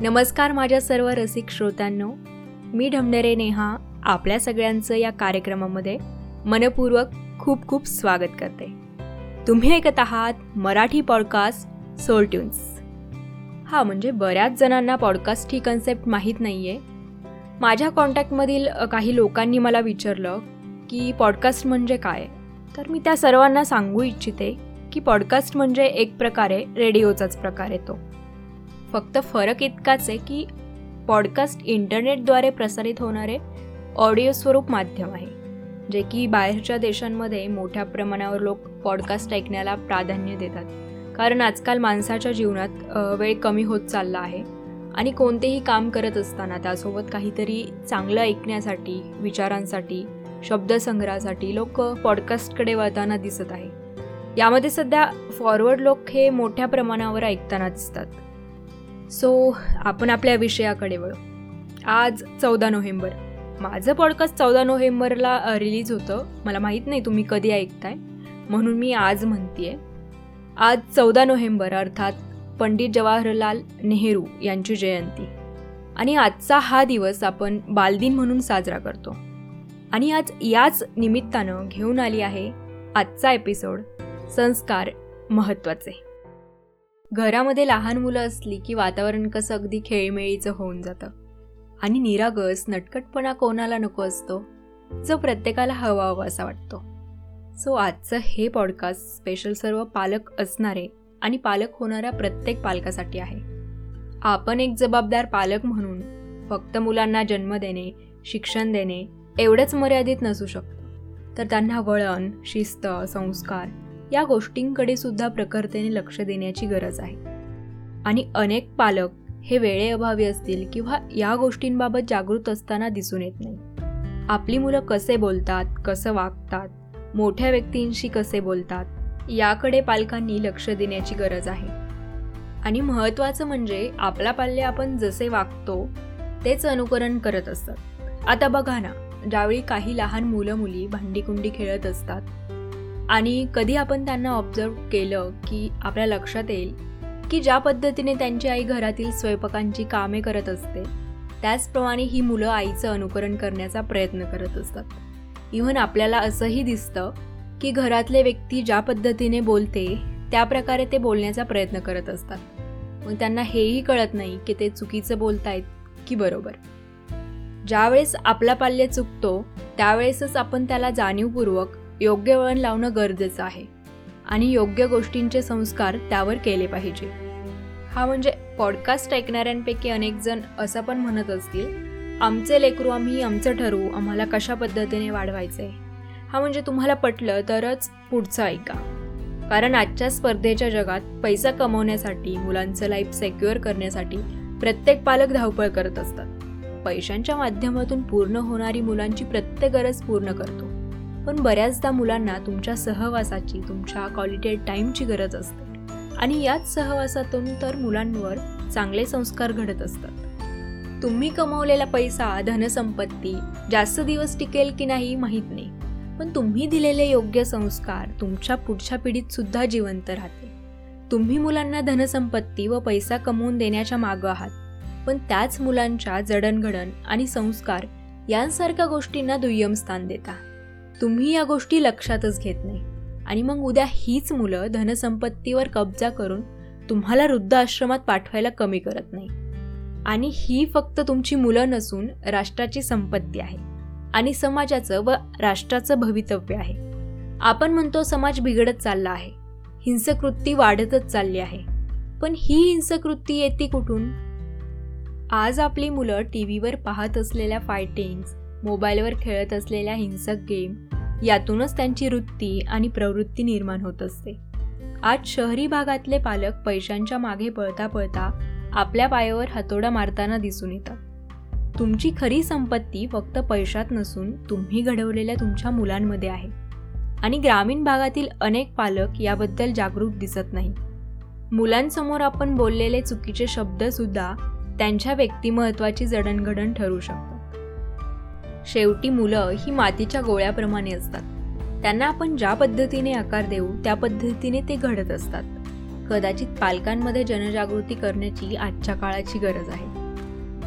नमस्कार माझ्या सर्व रसिक श्रोत्यांनो. मी ढमढेरे नेहा आपल्या सगळ्यांचं या कार्यक्रमामध्ये मनपूर्वक खूप खूप स्वागत करते. तुम्ही ऐकत आहात मराठी पॉडकास्ट सोलट्यून्स हा हां म्हणजे बऱ्याच जणांना पॉडकास्ट ही कन्सेप्ट माहीत नाही आहे माझ्या कॉन्टॅक्टमधील काही लोकांनी मला विचारलं की पॉडकास्ट म्हणजे काय? तर मी त्या सर्वांना सांगू इच्छिते की पॉडकास्ट म्हणजे एक प्रकारे रेडिओचाच प्रकार येतो. फक्त फरक इतकाच आहे की पॉडकास्ट इंटरनेटद्वारे प्रसारित होणारे ऑडिओ स्वरूप माध्यम आहे जे की बाहेरच्या देशांमध्ये मोठ्या प्रमाणावर लोक पॉडकास्ट ऐकण्याला प्राधान्य देतात. कारण आजकाल माणसाच्या जीवनात वेळ कमी होत चालला आहे आणि कोणतेही काम करत असताना त्यासोबत काहीतरी चांगलं ऐकण्यासाठी विचारांसाठी शब्दसंग्रहासाठी लोक पॉडकास्टकडे वळताना दिसत आहे. यामध्ये सध्या फॉरवर्ड लोक हे मोठ्या प्रमाणावर ऐकताना दिसतात. सो आपण आपल्या विषयाकडे वळू. आज चौदा नोव्हेंबर. माझं पॉडकास्ट चौदा नोव्हेंबरला रिलीज होतं. मला माहीत नाही तुम्ही कधी ऐकताय. म्हणून मी आज म्हणतीये. आज चौदा नोव्हेंबर अर्थात पंडित जवाहरलाल नेहरू यांची जयंती. आणि आजचा हा दिवस आपण बालदिन म्हणून साजरा करतो. आणि आज याच निमित्तानं घेऊन आली आहे आजचा एपिसोड संस्कार महत्त्वाचे. घरामध्ये लहान मुलं असली की वातावरण कसं अगदी खेळीमेळीचं होऊन जातं. आणि निरागस नटकटपणा कोणाला नको असतो? जो प्रत्येकाला हवा हवा असा वाटतो. सो आजचं हे पॉडकास्ट स्पेशल सर्व पालक असणारे आणि पालक होणाऱ्या प्रत्येक पालकासाठी आहे. आपण एक जबाबदार पालक म्हणून फक्त मुलांना जन्म देणे शिक्षण देणे एवढंच मर्यादित नसू शकतं. तर त्यांना वळण शिस्त संस्कार या गोष्टींकडे सुद्धा प्रखरतेने लक्ष देण्याची गरज आहे. आणि अनेक पालक हे वेळेअभावी असतील किंवा या गोष्टींबाबत जागृत असताना दिसून येत नाही. आपली मुलं कसे बोलतात कसं वागतात मोठ्या व्यक्तींशी कसे बोलतात याकडे पालकांनी लक्ष देण्याची गरज आहे. आणि महत्त्वाचं म्हणजे आपला पाल्य आपण जसे वागतो तेच अनुकरण करत असतात. आता बघा ना ज्यावेळी काही लहान मुलं मुली भांडीकुंडी खेळत असतात आणि कधी आपण त्यांना ऑब्झर्व केलं की आपल्या लक्षात येईल की ज्या पद्धतीने त्यांची आई घरातील स्वयंपाकांची कामे करत असते त्याचप्रमाणे ही मुलं आईचं अनुकरण करण्याचा प्रयत्न करत असतात. इव्हन आपल्याला असंही दिसतं की घरातले व्यक्ती ज्या पद्धतीने बोलते त्या प्रकारे ते बोलण्याचा प्रयत्न करत असतात. मग त्यांना हेही कळत नाही की ते चुकीचं बोलतायत की बरोबर. ज्यावेळेस आपला पाल्य चुकतो त्यावेळेसच आपण त्याला जाणीवपूर्वक योग्य वळण लावणं गरजेचं आहे. आणि योग्य गोष्टींचे संस्कार त्यावर केले पाहिजे. हा म्हणजे पॉडकास्ट ऐकणाऱ्यांपैकी अनेक जण असं पण म्हणत असतील आमचे लेकरू आम्ही आमचं ठरवू आम्हाला कशा पद्धतीने वाढवायचं आहे हा म्हणजे तुम्हाला पटलं तरच पुढचं ऐका. कारण आजच्या स्पर्धेच्या जगात पैसा कमवण्यासाठी मुलांचं लाईफ सेक्युअर करण्यासाठी प्रत्येक पालक धावपळ करत असतात. पैशांच्या माध्यमातून पूर्ण होणारी मुलांची प्रत्येक गरज पूर्ण करतो. पण बऱ्याचदा मुलांना तुमच्या सहवासाची तुमच्या क्वालिटी टाईमची गरज असते. आणि याच सहवासातून तर मुलांवर चांगले संस्कार घडत असतात. तुम्ही कमवलेला पैसा धनसंपत्ती जास्त दिवस टिकेल की नाही माहीत नाही. पण तुम्ही दिलेले योग्य संस्कार तुमच्या पुढच्या पिढीत सुद्धा जिवंत राहते तुम्ही मुलांना धनसंपत्ती व पैसा कमवून देण्याच्या मागं आहात. पण त्याच मुलांच्या जडणघडण आणि संस्कार यांसारख्या गोष्टींना दुय्यम स्थान देता. तुम्ही या गोष्टी लक्षातच घेत नाही. आणि मग उद्या हीच मुलं धनसंपत्तीवर कब्जा करून तुम्हाला वृद्ध आश्रमात पाठवायला कमी करत नाही. आणि ही फक्त तुमची मुलं नसून राष्ट्राची संपत्ती आहे. आणि समाजाचं व राष्ट्राचं भवितव्य आहे. आपण म्हणतो समाज बिघडत चालला आहे. हिंसकृत्ती वाढतच चालली आहे. पण ही हिंसकृती येते कुठून? आज आपली मुलं टी व्हीवर पाहत असलेल्या फायटिंग्स मोबाईलवर खेळत असलेल्या हिंसक गेम यातूनच त्यांची वृत्ती आणि प्रवृत्ती निर्माण होत असते. आज शहरी भागातले पालक पैशांच्या मागे पळता पळता आपल्या पायावर हातोडा मारताना दिसून येतात. तुमची खरी संपत्ती फक्त पैशात नसून तुम्ही घडवलेल्या तुमच्या मुलांमध्ये आहे. आणि ग्रामीण भागातील अनेक पालक याबद्दल जागरूक दिसत नाही. मुलांसमोर आपण बोललेले चुकीचे शब्दसुद्धा त्यांच्या व्यक्तिमत्वाची जडणघडण ठरू शकतात शेवटी मुलं ही मातीच्या गोळ्याप्रमाणे असतात. त्यांना आपण ज्या पद्धतीने आकार देऊ त्या पद्धतीने ते घडत असतात. कदाचित पालकांमध्ये जनजागृती करण्याची आजच्या काळाची गरज आहे.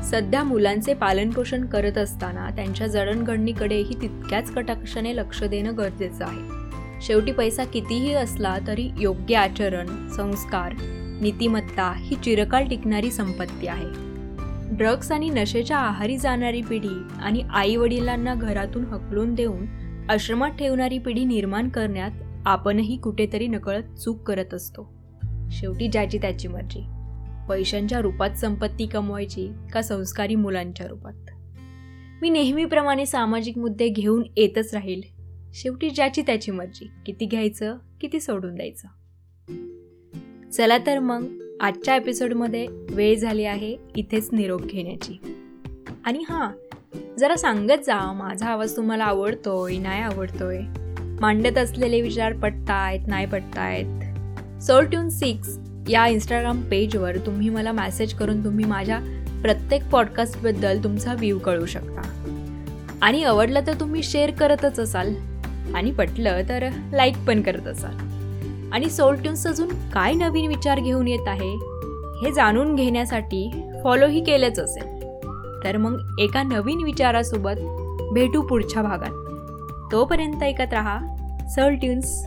सध्या मुलांचे पालनपोषण करत असताना त्यांच्या जडणघडणीकडेही तितक्याच कटाक्षाने लक्ष देणं गरजेचं आहे. शेवटी पैसा कितीही असला तरी योग्य आचरण संस्कार नीतिमत्ता ही चिरकाल टिकणारी संपत्ती आहे. ड्रग्स आणि नशेच्या आहारी जाणारी पिढी आणि आई वडिलांना घरातून हकलून देऊन आश्रमात ठेवणारी पिढी निर्माण करण्यात आपणही कुठेतरी नकळत चूक करत असतो. शेवटी ज्याची त्याची मर्जी. पैशांच्या रूपात संपत्ती कमवायची का संस्कारी मुलांच्या रूपात? मी नेहमीप्रमाणे सामाजिक मुद्दे घेऊन येतच राहील. शेवटी ज्याची त्याची मर्जी. किती घ्यायचं? किती सोडून द्यायचं? चला तर मग आजच्या एपिसोडमध्ये वेळ झाली आहे इथेच निरोप घेण्याची. आणि हां जरा सांगत जा माझा आवाज तुम्हाला आवडतोय नाही आवडतोय? मांडत असलेले विचार पटतायत नाही पटतायत? सोल ट्यून सिक्स या इंस्टाग्राम पेजवर तुम्ही मला मॅसेज करून तुम्ही माझ्या प्रत्येक पॉडकास्टबद्दल तुमचा व्ह्यू कळू शकता. आणि आवडलं तर तुम्ही शेअर करतच असाल. आणि पटलं तर लाईक पण करत असाल. आणि सोलट्यून्स अजून काय नवीन विचार घेऊन येत आहे हे जाणून घेण्यासाठी फॉलोही केलंच असेल. तर मग एका नवीन विचारासोबत भेटू पुढच्या भागात. तोपर्यंत ऐकत रहा सोलट्यून्स